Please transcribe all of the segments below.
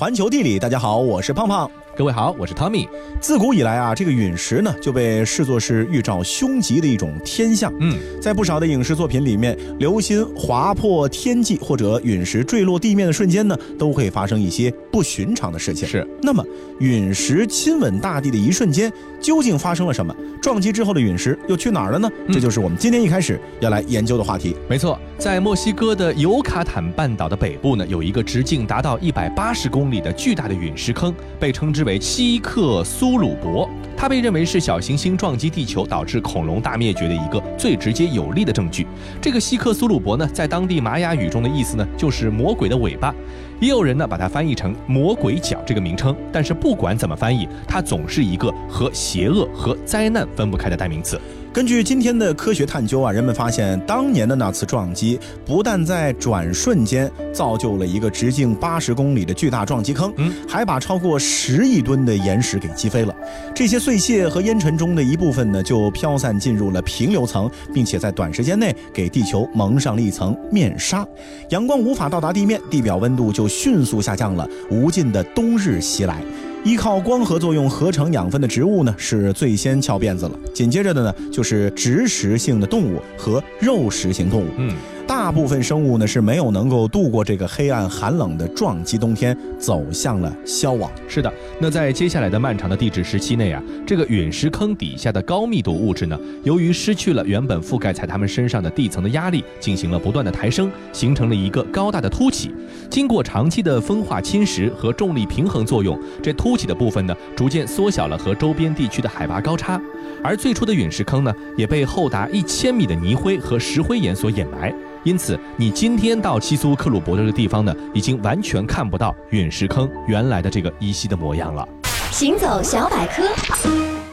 环球地理，大家好，我是胖胖。各位好，我是 Tommy。自古以来啊，这个陨石呢就被视作是预兆凶吉的一种天象。嗯，在不少的影视作品里面，流星划破天际或者陨石坠落地面的瞬间呢，都会发生一些不寻常的事情。是，那么陨石亲吻大地的一瞬间，究竟发生了什么？撞击之后的陨石又去哪儿了呢？这就是我们今天一开始要来研究的话题。没错，在墨西哥的尤卡坦半岛的北部呢，有一个直径达到一百八十公里的巨大的陨石坑，被称之为。为希克苏鲁伯，它被认为是小行星撞击地球导致恐龙大灭绝的一个最直接有力的证据。这个希克苏鲁伯呢，在当地玛雅语中的意思呢，就是魔鬼的尾巴，也有人呢把它翻译成魔鬼角这个名称。但是不管怎么翻译，它总是一个和邪恶和灾难分不开的代名词。根据今天的科学探究啊，人们发现当年的那次撞击不但在转瞬间造就了一个直径八十公里的巨大撞击坑，嗯，还把超过十亿吨的岩石给击飞了。这些碎屑和烟尘中的一部分呢，就飘散进入了平流层，并且在短时间内给地球蒙上了一层面纱。阳光无法到达地面，地表温度就迅速下降了，无尽的冬日袭来。依靠光合作用合成养分的植物呢，是最先翘辫子了。紧接着的呢，就是植食性的动物和肉食性动物。嗯。大部分生物呢是没有能够度过这个黑暗寒冷的撞击冬天，走向了消亡。是的，那在接下来的漫长的地质时期内啊，这个陨石坑底下的高密度物质呢，由于失去了原本覆盖在它们身上的地层的压力，进行了不断的抬升，形成了一个高大的凸起。经过长期的风化侵蚀和重力平衡作用，这凸起的部分呢，逐渐缩小了和周边地区的海拔高差。而最初的陨石坑呢，也被厚达一千米的泥灰和石灰岩所掩埋。因此，你今天到西苏克鲁伯这个地方呢，已经完全看不到陨石坑原来的这个依稀的模样了。行走小百科，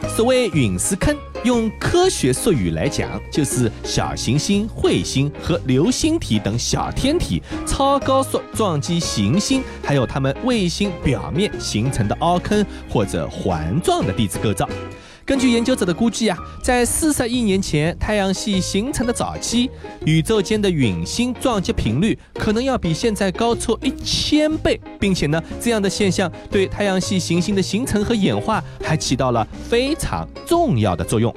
所谓陨石坑，用科学术语来讲，就是小行星、彗星和流星体等小天体超高速撞击行星，还有它们卫星表面形成的凹坑或者环状的地质构造。根据研究者的估计啊，在四十亿年前太阳系形成的早期，宇宙间的陨星撞击频率可能要比现在高出一千倍，并且呢，这样的现象对太阳系行星的形成和演化还起到了非常重要的作用。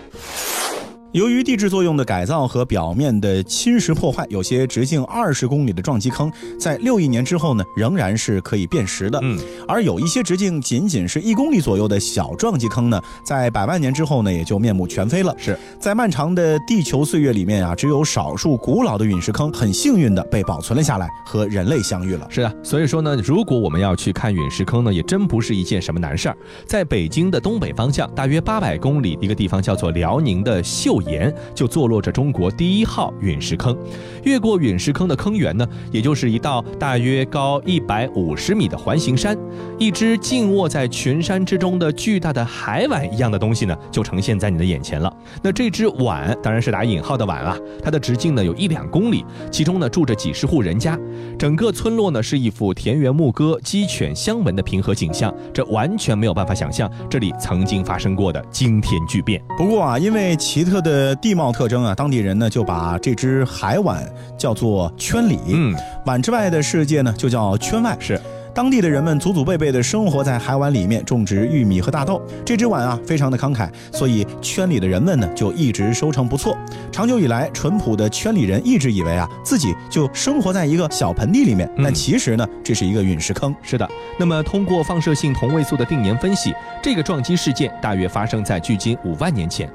由于地质作用的改造和表面的侵蚀破坏，有些直径二十公里的撞击坑，在六亿年之后呢，仍然是可以辨识的。嗯，而有一些直径仅仅是一公里左右的小撞击坑呢，在百万年之后呢，也就面目全非了。是在漫长的地球岁月里面啊，只有少数古老的陨石坑很幸运的被保存了下来，和人类相遇了。是啊，所以说呢，如果我们要去看陨石坑呢，也真不是一件什么难事儿。在北京的东北方向，大约八百公里一个地方叫做辽宁的岩就坐落着中国第一号陨石坑，越过陨石坑的坑源呢，也就是一道大约高一百五十米的环形山，一只静卧在群山之中的巨大的海碗一样的东西呢，就呈现在你的眼前了。那这只碗当然是打引号的碗啊，它的直径呢有一两公里，其中呢住着几十户人家，整个村落呢是一幅田园牧歌、鸡犬相闻的平和景象，这完全没有办法想象这里曾经发生过的惊天巨变。不过啊，因为奇特的。的地貌特征啊，当地人呢就把这只海碗叫做圈里，嗯，碗之外的世界呢就叫圈外，是。当地的人们祖祖辈辈的生活在海碗里面，种植玉米和大豆。这只碗啊，非常的慷慨，所以圈里的人们呢，就一直收成不错。长久以来，淳朴的圈里人一直以为啊，自己就生活在一个小盆地里面，但其实呢，这是一个陨石坑。是的，那么通过放射性同位素的定年分析，这个撞击事件大约发生在距今五万年前。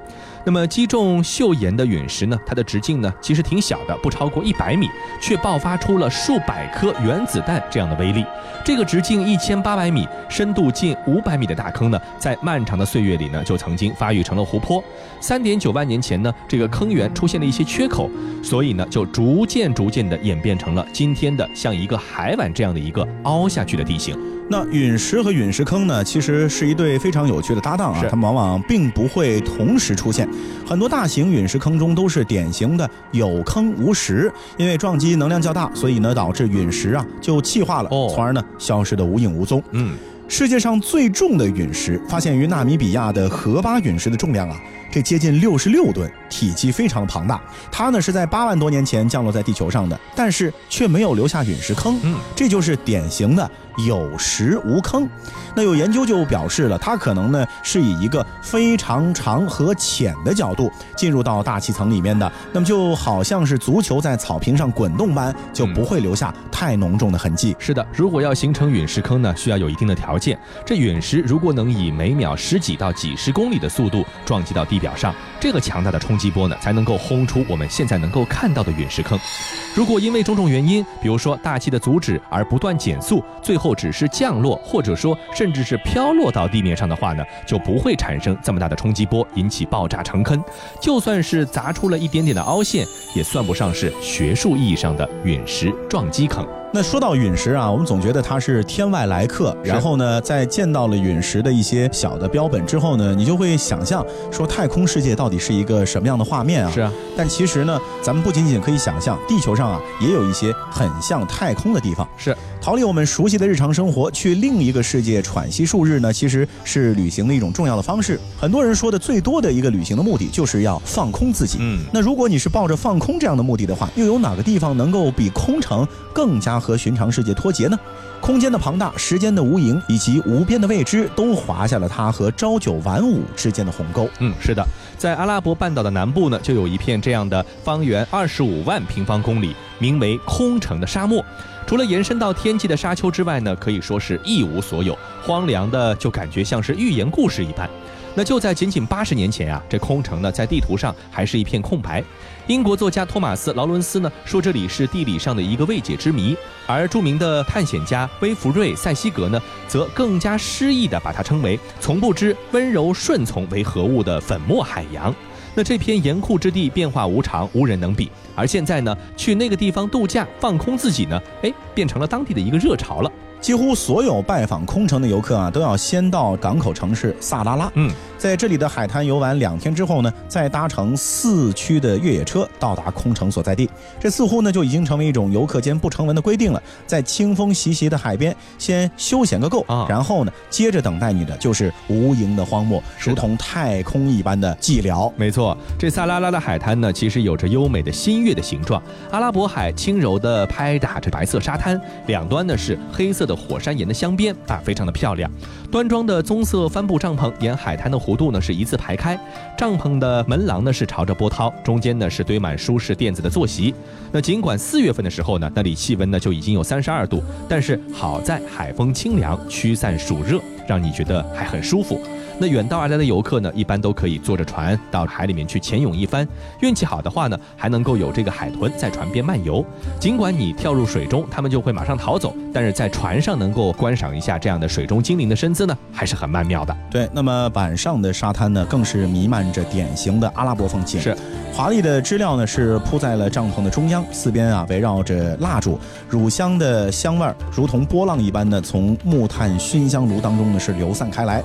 那么击中岫岩的陨石呢，它的直径呢，其实挺小的，不超过一百米，却爆发出了数百颗原子弹这样的威力。这个直径一千八百米、深度近五百米的大坑呢，在漫长的岁月里呢，就曾经发育成了湖泊。三点九万年前呢，这个坑源出现了一些缺口，所以呢，就逐渐逐渐的演变成了今天的像一个海碗这样的一个凹下去的地形。那陨石和陨石坑呢，其实是一对非常有趣的搭档啊，它们往往并不会同时出现。很多大型陨石坑中都是典型的有坑无石，因为撞击能量较大，所以呢导致陨石啊就气化了，从而呢消失的无影无踪。嗯，世界上最重的陨石发现于纳米比亚的荷巴陨石的重量啊。这接近六十六吨，体积非常庞大。它呢是在八万多年前降落在地球上的，但是却没有留下陨石坑。嗯，这就是典型的。有石无坑，那有研究就表示了，它可能呢是以一个非常长和浅的角度进入到大气层里面的，那么就好像是足球在草坪上滚动般，就不会留下太浓重的痕迹。是的，如果要形成陨石坑呢，需要有一定的条件。这陨石如果能以每秒十几到几十公里的速度撞击到地表上，这个强大的冲击波呢，才能够轰出我们现在能够看到的陨石坑。如果因为种种原因，比如说大气的阻止而不断减速，最后只是降落，或者说甚至是飘落到地面上的话呢，就不会产生这么大的冲击波，引起爆炸成坑。就算是砸出了一点点的凹陷，也算不上是学术意义上的陨石撞击坑。那说到陨石啊，我们总觉得它是天外来客。然后呢，在见到了陨石的一些小的标本之后呢，你就会想象说太空世界到底是一个什么样的画面啊？是啊。但其实呢，咱们不仅仅可以想象，地球上啊也有一些很像太空的地方。是。逃离我们熟悉的日常生活，去另一个世界喘息数日呢，其实是旅行的一种重要的方式。很多人说的最多的一个旅行的目的，就是要放空自己。嗯。那如果你是抱着放空这样的目的的话，又有哪个地方能够比空城更加？和寻常世界脱节呢？空间的庞大、时间的无垠以及无边的未知，都划下了它和朝九晚五之间的鸿沟。嗯，是的，在阿拉伯半岛的南部呢，就有一片这样的方圆二十五万平方公里，名为空城的沙漠。除了延伸到天际的沙丘之外呢，可以说是一无所有，荒凉的就感觉像是寓言故事一般。那就在仅仅八十年前啊，这空城呢，在地图上还是一片空白。英国作家托马斯·劳伦斯呢说，这里是地理上的一个未解之谜。而著名的探险家威弗瑞·塞西格呢，则更加诗意地把它称为“从不知温柔顺从为何物的粉末海洋”。那这片严酷之地变化无常，无人能比。而现在呢，去那个地方度假放空自己呢，哎，变成了当地的一个热潮了。几乎所有拜访空城的游客啊，都要先到港口城市萨拉拉。嗯。在这里的海滩游玩两天之后呢，再搭乘四驱的越野车到达空城所在地。这似乎呢就已经成为一种游客间不成文的规定了。在清风习习的海边，先休闲个够啊，然后呢，接着等待你的就是无垠的荒漠，如同太空一般的寂寥。没错，这萨拉拉的海滩呢，其实有着优美的新月的形状。阿拉伯海轻柔地拍打着白色沙滩，两端呢是黑色的火山岩的镶边啊，非常的漂亮。端庄的棕色帆布帐篷沿海滩的弧度呢是一字排开，帐篷的门廊呢是朝着波涛，中间呢是堆满舒适垫子的坐席。那尽管四月份的时候呢，那里气温呢就已经有三十二度，但是好在海风清凉，驱散暑热，让你觉得还很舒服。那远道而来的游客呢，一般都可以坐着船到海里面去潜泳一番。运气好的话呢，还能够有这个海豚在船边漫游。尽管你跳入水中，它们就会马上逃走，但是在船上能够观赏一下这样的水中精灵的身姿呢，还是很曼妙的。对，那么板上的沙滩呢，更是弥漫着典型的阿拉伯风情。是，华丽的织料呢是铺在了帐篷的中央，四边啊围绕着蜡烛，乳香的香味儿如同波浪一般呢从木炭熏香炉当中呢是流散开来。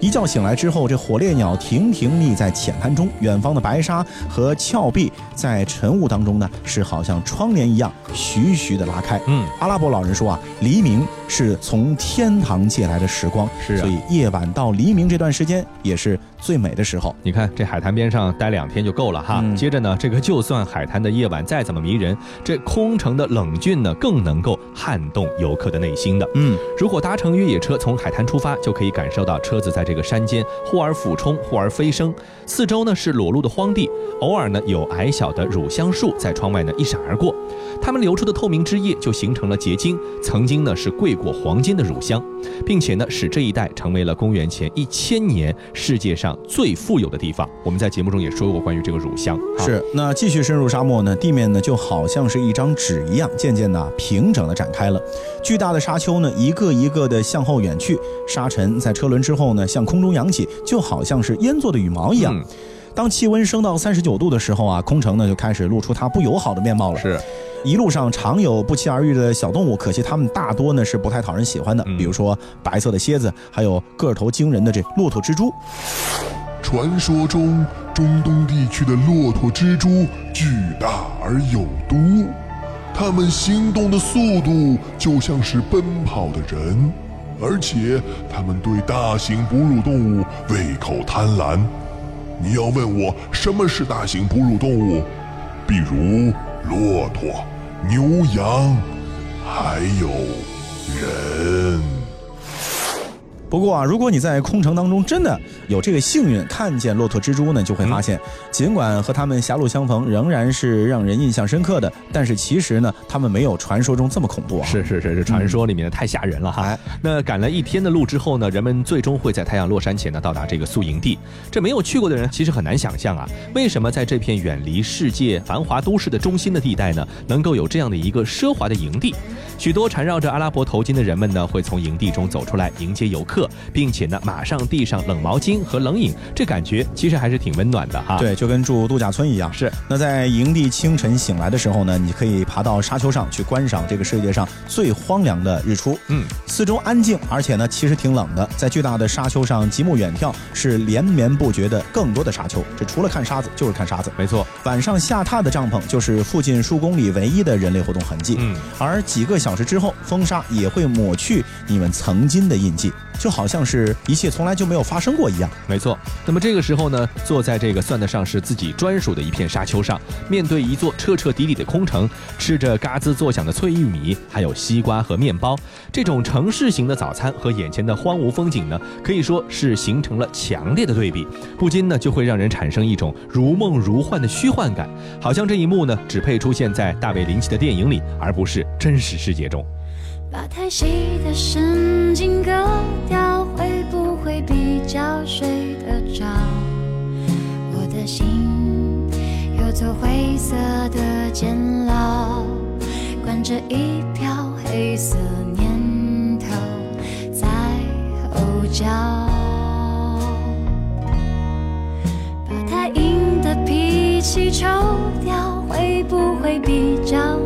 一觉醒来之后，这火烈鸟亭亭立在浅滩中，远方的白沙和峭壁在晨雾当中呢，是好像窗帘一样徐徐的拉开。嗯，阿拉伯老人说啊，黎明是从天堂借来的时光，是啊，所以夜晚到黎明这段时间也是最美的时候。你看这海滩边上待两天就够了哈。接着呢，这个就算海滩的夜晚再怎么迷人，这空城的冷峻呢，更能够撼动游客的内心的。嗯，如果搭乘越野车从海滩出发，就可以感受到车子在。这个山间忽而俯冲，忽而飞升，四周呢是裸露的荒地，偶尔呢有矮小的乳香树在窗外呢一闪而过，它们流出的透明汁液就形成了结晶，曾经呢是贵过黄金的乳香，并且呢使这一带成为了公元前一千年世界上最富有的地方。我们在节目中也说过关于这个乳香。是，那继续深入沙漠呢，地面呢就好像是一张纸一样，渐渐的平整的展开了，巨大的沙丘呢一个一个的向后远去，沙尘在车轮之后呢。向空中扬起，就好像是烟做的羽毛一样。当气温升到三十九度的时候啊，空城呢就开始露出它不友好的面貌了。是，一路上常有不期而遇的小动物，可惜它们大多呢是不太讨人喜欢的。比如说白色的蝎子，还有个头惊人的这骆驼蜘蛛。传说中中东地区的骆驼蜘蛛巨大而有毒，它们行动的速度就像是奔跑的人。而且，它们对大型哺乳动物胃口贪婪。你要问我什么是大型哺乳动物，比如骆驼、牛羊，还有人。不过啊，如果你在空城当中真的有这个幸运看见骆驼蜘蛛呢，就会发现，尽管和他们狭路相逢仍然是让人印象深刻的，但是其实呢，他们没有传说中这么恐怖啊。是是是，这传说里面的太吓人了哈。那赶了一天的路之后呢，人们最终会在太阳落山前呢到达这个宿营地。这没有去过的人其实很难想象啊，为什么在这片远离世界繁华都市的中心的地带呢，能够有这样的一个奢华的营地？许多缠绕着阿拉伯头巾的人们呢，会从营地中走出来迎接游客。并且呢，马上递上冷毛巾和冷饮，这感觉其实还是挺温暖的哈。对，就跟住度假村一样。是。那在营地清晨醒来的时候呢，你可以爬到沙丘上去观赏这个世界上最荒凉的日出。嗯。四周安静，而且呢，其实挺冷的。在巨大的沙丘上极目远眺，是连绵不绝的更多的沙丘。这除了看沙子，就是看沙子。没错。晚上下榻的帐篷就是附近数公里唯一的人类活动痕迹。嗯。而几个小时之后，风沙也会抹去你们曾经的印记。就好像是一切从来就没有发生过一样。没错。那么这个时候呢，坐在这个算得上是自己专属的一片沙丘上，面对一座彻彻底底的空城，吃着嘎吱作响的脆玉米，还有西瓜和面包，这种城市型的早餐和眼前的荒芜风景呢，可以说是形成了强烈的对比，不禁呢就会让人产生一种如梦如幻的虚幻感，好像这一幕呢只配出现在大卫林奇的电影里，而不是真实世界中。把太细的神经割掉，会不会比较睡得着？我的心有座灰色的监牢，关着一票黑色念头在吼叫。把太硬的脾气抽掉，会不会比较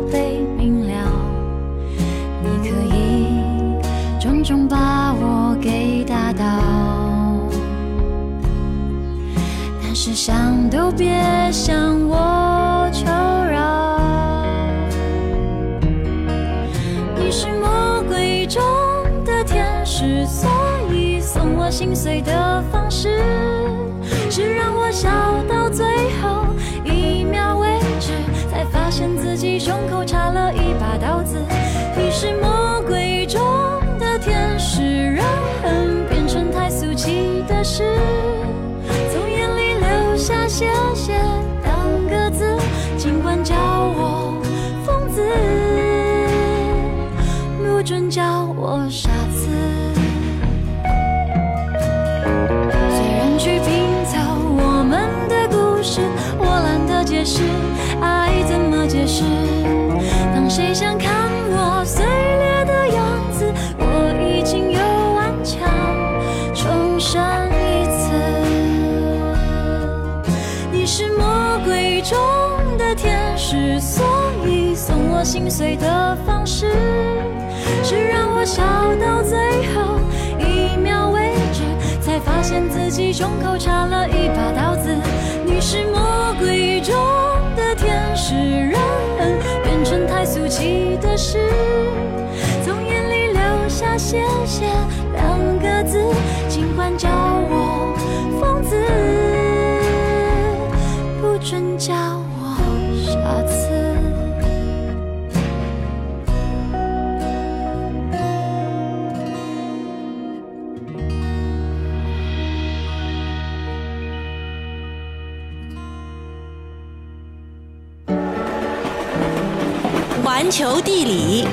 想都别向我求饶。你是魔鬼中的天使，所以送我心碎的方式是让我笑到最后一秒为止，才发现自己胸口插了一把刀子。你是魔鬼中的。天使让恨变成太俗气的事，准叫我傻子。虽然去拼凑我们的故事，我懒得解释爱怎么解释。当谁想看现自己胸口插了一把刀子。你是魔鬼中的天使，让恨变成太俗气的事，从眼里流下谢谢两个字，尽管叫我疯子，不准叫。球地理。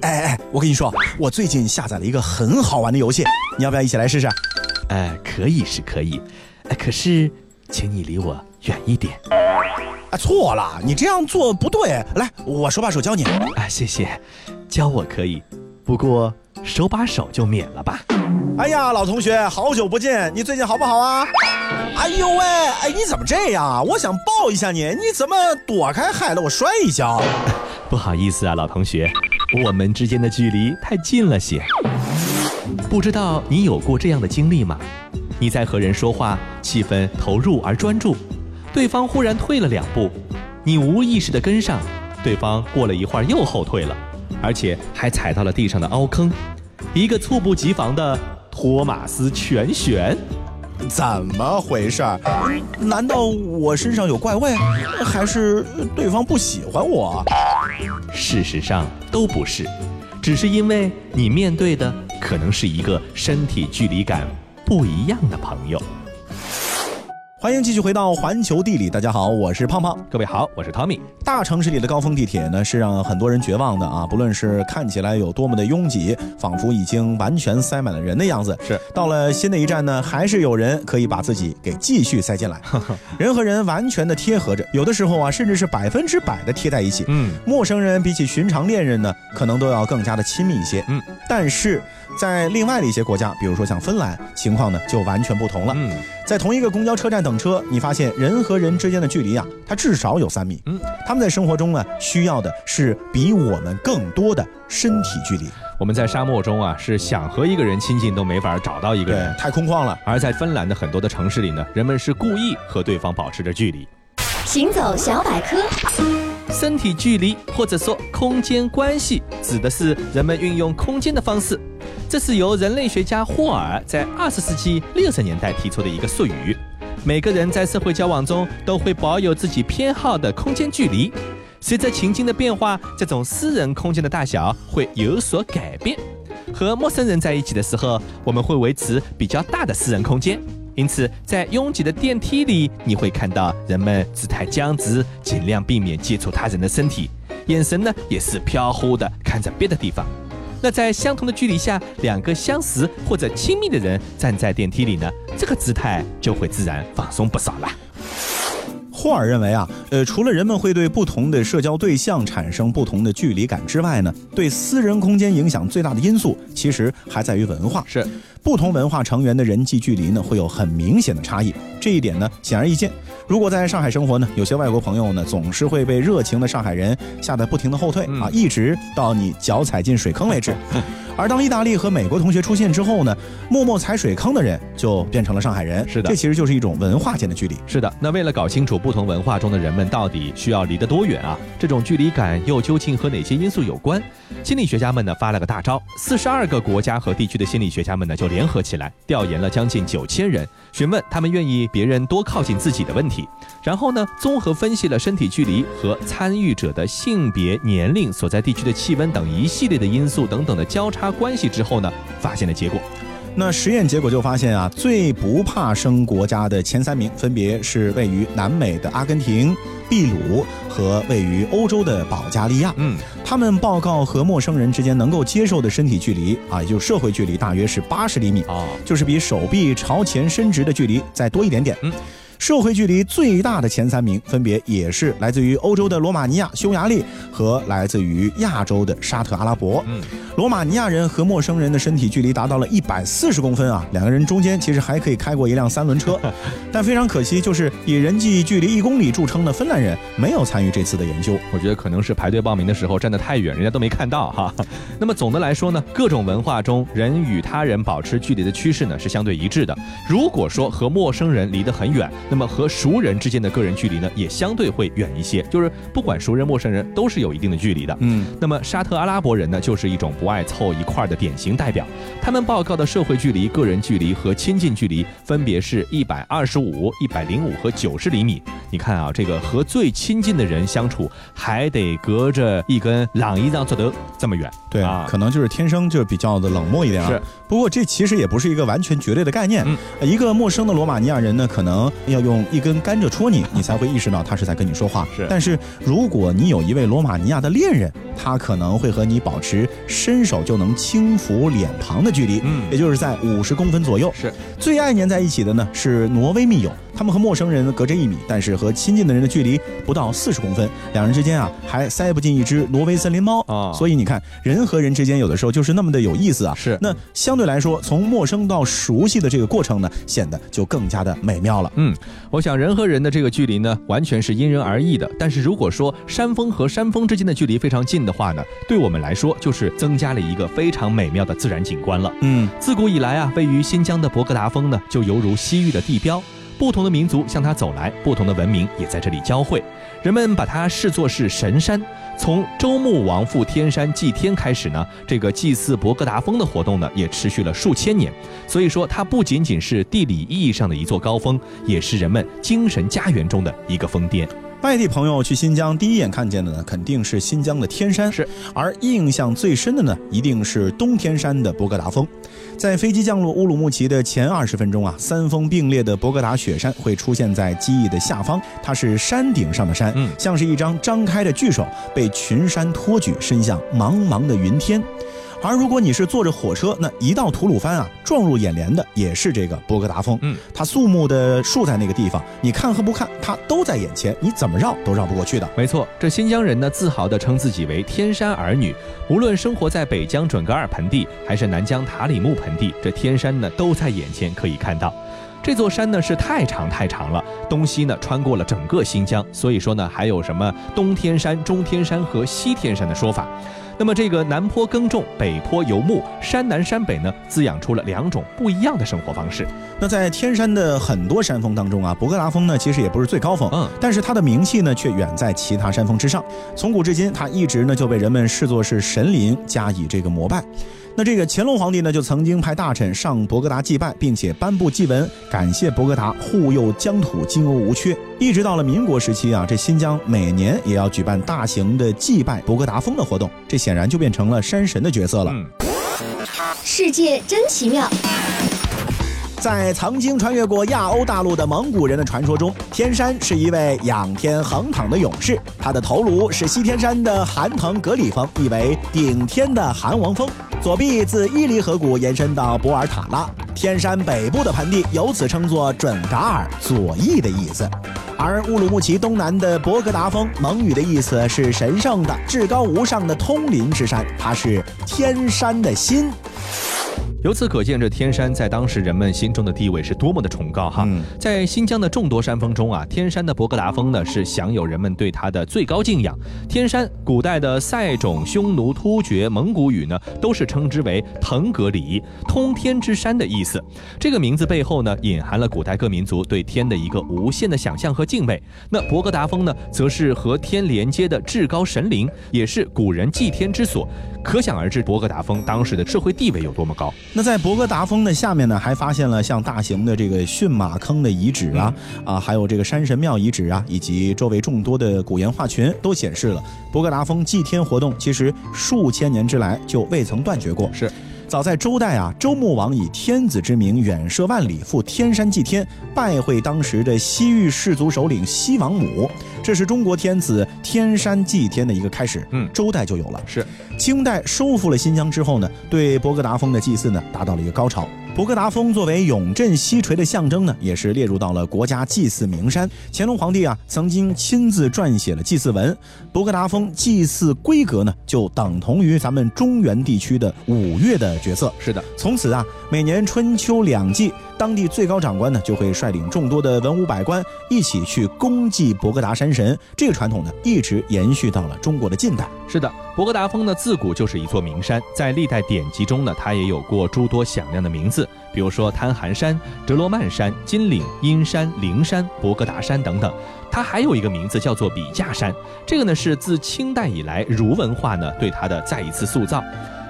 哎哎，我跟你说，我最近下载了一个很好玩的游戏，你要不要一起来试试？哎，可以是可以，哎，可是，请你离我远一点。啊，错了，你这样做不对。来，我手把手教你。啊，谢谢，教我可以，不过手把手就免了吧。哎呀，老同学，好久不见，你最近好不好啊？哎呦喂，哎，你怎么这样啊？我想抱一下你，你怎么躲开，害得我摔一跤？不好意思啊，老同学，我们之间的距离太近了些。不知道你有过这样的经历吗？你在和人说话，气氛投入而专注，对方忽然退了两步，你无意识的跟上，对方过了一会儿又后退了，而且还踩到了地上的凹坑，一个猝不及防的。托马斯全旋。怎么回事？难道我身上有怪味，还是对方不喜欢我？事实上都不是，只是因为你面对的可能是一个身体距离感不一样的朋友。欢迎继续回到环球地理，大家好，我是胖胖。各位好，我是汤米。大城市里的高峰地铁呢，是让很多人绝望的啊！不论是看起来有多么的拥挤，仿佛已经完全塞满了人的样子，是到了新的一站呢，还是有人可以把自己给继续塞进来。人和人完全的贴合着，有的时候啊，甚至是百分之百的贴在一起。嗯，陌生人比起寻常恋人呢，可能都要更加的亲密一些。嗯，但是在另外的一些国家，比如说像芬兰，情况呢就完全不同了。嗯，在同一个公交车站等车，你发现人和人之间的距离啊，它至少有三米。嗯，他们在生活中呢，需要的是比我们更多的身体距离。我们在沙漠中啊，是想和一个人亲近都没法找到一个人，。太空旷了。而在芬兰的很多的城市里呢，人们是故意和对方保持着距离。行走小百科，身体距离或者说空间关系，指的是人们运用空间的方式。这是由人类学家霍尔在二十世纪六十年代提出的一个术语。每个人在社会交往中都会保有自己偏好的空间距离，随着情境的变化，这种私人空间的大小会有所改变。和陌生人在一起的时候，我们会维持比较大的私人空间。因此，在拥挤的电梯里，你会看到人们姿态僵直，尽量避免接触他人的身体，眼神呢也是飘忽的看着别的地方。那在相同的距离下，两个相识或者亲密的人站在电梯里呢，这个姿态就会自然放松不少了。霍尔认为啊，呃，除了人们会对不同的社交对象产生不同的距离感之外呢，对私人空间影响最大的因素，其实还在于文化。是，不同文化成员的人际距离呢，会有很明显的差异。这一点呢，显而易见。如果在上海生活呢，有些外国朋友呢，总是会被热情的上海人吓得不停的后退、嗯啊，一直到你脚踩进水坑为止。而当意大利和美国同学出现之后呢，默默踩水坑的人就变成了上海人。是的这其实就是一种文化间的距离。是的，那为了搞清楚不同文化中的人们到底需要离得多远啊，这种距离感又究竟和哪些因素有关？心理学家们呢发了个大招，四十二个国家和地区的心理学家们呢就联合起来，调研了将近九千人，询问他们愿意别人多靠近自己的问题，然后呢综合分析了身体距离和参与者的性别、年龄、所在地区的气温等一系列的因素等等的交叉关系之后呢，发现了结果。那实验结果就发现啊，最不怕生国家的前三名分别是位于南美的阿根廷、秘鲁和位于欧洲的保加利亚。嗯，他们报告和陌生人之间能够接受的身体距离啊，也就是社会距离，大约是八十厘米，哦，就是比手臂朝前伸直的距离再多一点点。嗯。社会距离最大的前三名分别也是来自于欧洲的罗马尼亚、匈牙利和来自于亚洲的沙特阿拉伯。嗯，罗马尼亚人和陌生人的身体距离达到了一百四十公分啊，两个人中间其实还可以开过一辆三轮车。但非常可惜，就是以人际距离一公里著称的芬兰人没有参与这次的研究。我觉得可能是排队报名的时候站得太远，人家都没看到哈。那么总的来说呢，各种文化中人与他人保持距离的趋势呢是相对一致的。如果说和陌生人离得很远，那么和熟人之间的个人距离呢也相对会远一些。就是不管熟人陌生人都是有一定的距离的。嗯，那么沙特阿拉伯人呢，就是一种不爱凑一块儿的典型代表。他们报告的社会距离、个人距离和亲近距离分别是一百二十五、一百零五和九十厘米。你看啊，这个和最亲近的人相处，还得隔着一根朗伊让做得这么远。对啊可能就是天生就比较的冷漠一点啊。是，不过这其实也不是一个完全绝对的概念。嗯呃一个陌生的罗马尼亚人呢，可能要用一根甘蔗戳你，你才会意识到他是在跟你说话。是但是如果你有一位罗马尼亚的恋人，他可能会和你保持伸手就能轻抚脸庞的距离，嗯也就是在五十公分左右。是最爱粘在一起的呢是挪威密友，他们和陌生人隔着一米，但是和亲近的人的距离不到四十公分，两人之间啊还塞不进一只挪威森林猫啊所以你看，人和人之间有的时候就是那么的有意思啊。是那相对来说，从陌生到熟悉的这个过程呢，显得就更加的美妙了。嗯，我想人和人的这个距离呢，完全是因人而异的。但是如果说山峰和山峰之间的距离非常近的话呢，对我们来说就是增加了一个非常美妙的自然景观了。嗯，自古以来啊，位于新疆的博格达峰呢，就犹如西域的地标。不同的民族向它走来，不同的文明也在这里交汇。人们把它视作是神山。从周穆王赴天山祭天开始呢，这个祭祀博格达峰的活动呢，也持续了数千年。所以说，它不仅仅是地理意义上的一座高峰，也是人们精神家园中的一个峰巅。外地朋友去新疆，第一眼看见的呢，肯定是新疆的天山，是。而印象最深的呢，一定是东天山的博格达峰。在飞机降落乌鲁木齐的前二十分钟啊，三峰并列的博格达雪山会出现在机翼的下方，它是山顶上的山，嗯，像是一张张开的巨手，被群山托举，伸向茫茫的云天。而如果你是坐着火车，那一到吐鲁番啊，撞入眼帘的也是这个博格达峰。嗯，它肃穆的竖在那个地方，你看和不看，它都在眼前，你怎么绕都绕不过去的。没错，这新疆人呢，自豪地称自己为天山儿女。无论生活在北疆准噶尔盆地，还是南疆塔里木盆地，这天山呢都在眼前可以看到。这座山呢是太长太长了，东西呢穿过了整个新疆，所以说呢还有什么东天山、中天山和西天山的说法。那么这个南坡耕种，北坡游牧，山南山北呢，滋养出了两种不一样的生活方式。那在天山的很多山峰当中啊，博格达峰呢其实也不是最高峰，嗯，但是它的名气呢却远在其他山峰之上。从古至今，它一直呢就被人们视作是神灵，加以这个膜拜。那这个乾隆皇帝呢，就曾经派大臣上博格达祭拜，并且颁布祭文，感谢博格达护佑疆土，金瓯无缺。一直到了民国时期啊，这新疆每年也要举办大型的祭拜博格达峰的活动，这显然就变成了山神的角色了。世界真奇妙。在曾经穿越过亚欧大陆的蒙古人的传说中，天山是一位仰天横躺的勇士，他的头颅是西天山的寒腾格里峰，意为顶天的韩王峰；左臂自伊犁河谷延伸到博尔塔拉，天山北部的盆地由此称作准噶尔，左翼的意思。而乌鲁木齐东南的博格达峰，蒙语的意思是神圣的、至高无上的通灵之山，它是天山的心。由此可见，这天山在当时人们心中的地位是多么的崇高哈！在新疆的众多山峰中啊，天山的博格达峰呢是享有人们对它的最高敬仰。天山古代的塞种、匈奴、突厥蒙古语呢都是称之为腾格里，通天之山的意思。这个名字背后呢隐含了古代各民族对天的一个无限的想象和敬畏。那博格达峰呢，则是和天连接的至高神灵，也是古人祭天之所。可想而知，博格达峰当时的社会地位有多么高。那在博格达峰的下面呢，还发现了像大型的这个驯马坑的遗址啊，啊，还有这个山神庙遗址啊，以及周围众多的古岩画群，都显示了博格达峰祭天活动其实数千年之来就未曾断绝过。是。早在周代啊，周穆王以天子之名远涉万里赴天山祭天，拜会当时的西域氏族首领西王母，这是中国天子天山祭天的一个开始。嗯，周代就有了。是，清代收复了新疆之后呢，对博格达峰的祭祀呢达到了一个高潮。博格达峰作为永镇西陲的象征呢，也是列入到了国家祭祀名山。乾隆皇帝啊，曾经亲自撰写了祭祀文。博格达峰祭祀规格呢，就等同于咱们中原地区的五岳的角色。是的，从此啊，每年春秋两季。当地最高长官呢，就会率领众多的文武百官一起去恭祭博格达山神。这个传统呢，一直延续到了中国的近代。是的，博格达峰呢，自古就是一座名山，在历代典籍中呢，它也有过诸多响亮的名字，比如说贪寒山、哲罗曼山、金岭、阴山、灵山、博格达山等等。它还有一个名字叫做笔架山，这个呢是自清代以来儒文化呢对它的再一次塑造。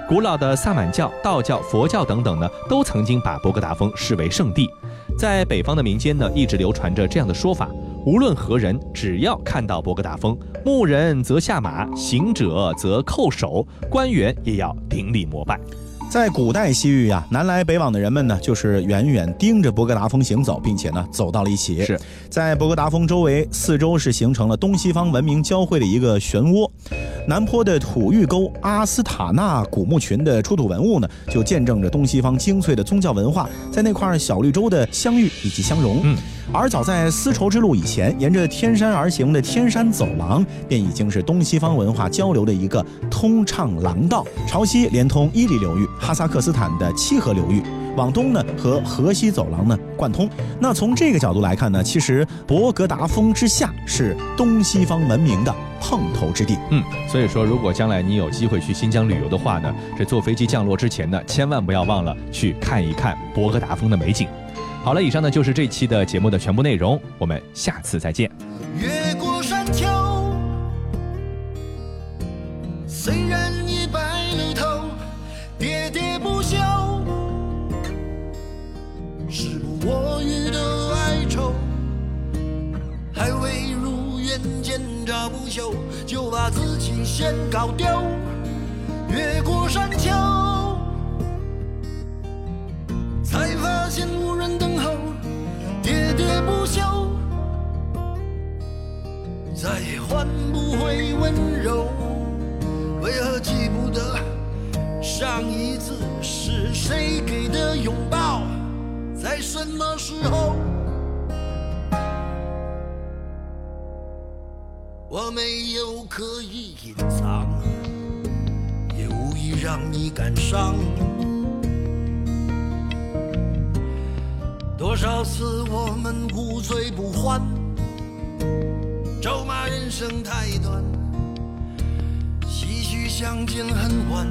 古老的萨满教、道教、佛教等等呢，都曾经把博格达峰视为圣地。在北方的民间呢，一直流传着这样的说法：无论何人，只要看到博格达峰，牧人则下马，行者则叩首，官员也要顶礼膜拜。在古代西域呀，南来北往的人们呢，就是远远盯着博格达峰行走，并且呢走到了一起。是在博格达峰周围四周是形成了东西方文明交汇的一个漩涡。南坡的土峪沟阿斯塔纳古墓群的出土文物呢，就见证着东西方精粹的宗教文化在那块小绿洲的相遇以及相融。嗯。而早在丝绸之路以前，沿着天山而行的天山走廊，便已经是东西方文化交流的一个通畅廊道。朝西连通伊犁流域、哈萨克斯坦的七河流域，往东呢和河西走廊呢贯通那从这个角度来看呢其实博格达峰之下是东西方文明的碰头之地。嗯所以说如果将来你有机会去新疆旅游的话呢这坐飞机降落之前呢千万不要忘了去看一看博格达峰的美景。好了以上呢就是这期的节目的全部内容我们下次再见。先搞掉伤多少次我们无醉不欢咒骂人生太短唏嘘相见恨晚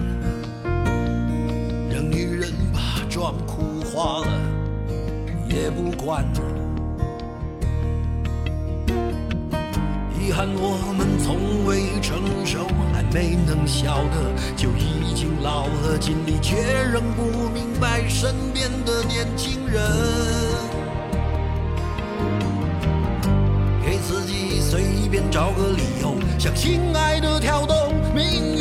让女人把妆哭花了也不管遗憾我们从未成熟，还没能笑得就已经老了，尽力却仍不明白身边的年轻人。给自己随便找个理由，向心爱的跳动，明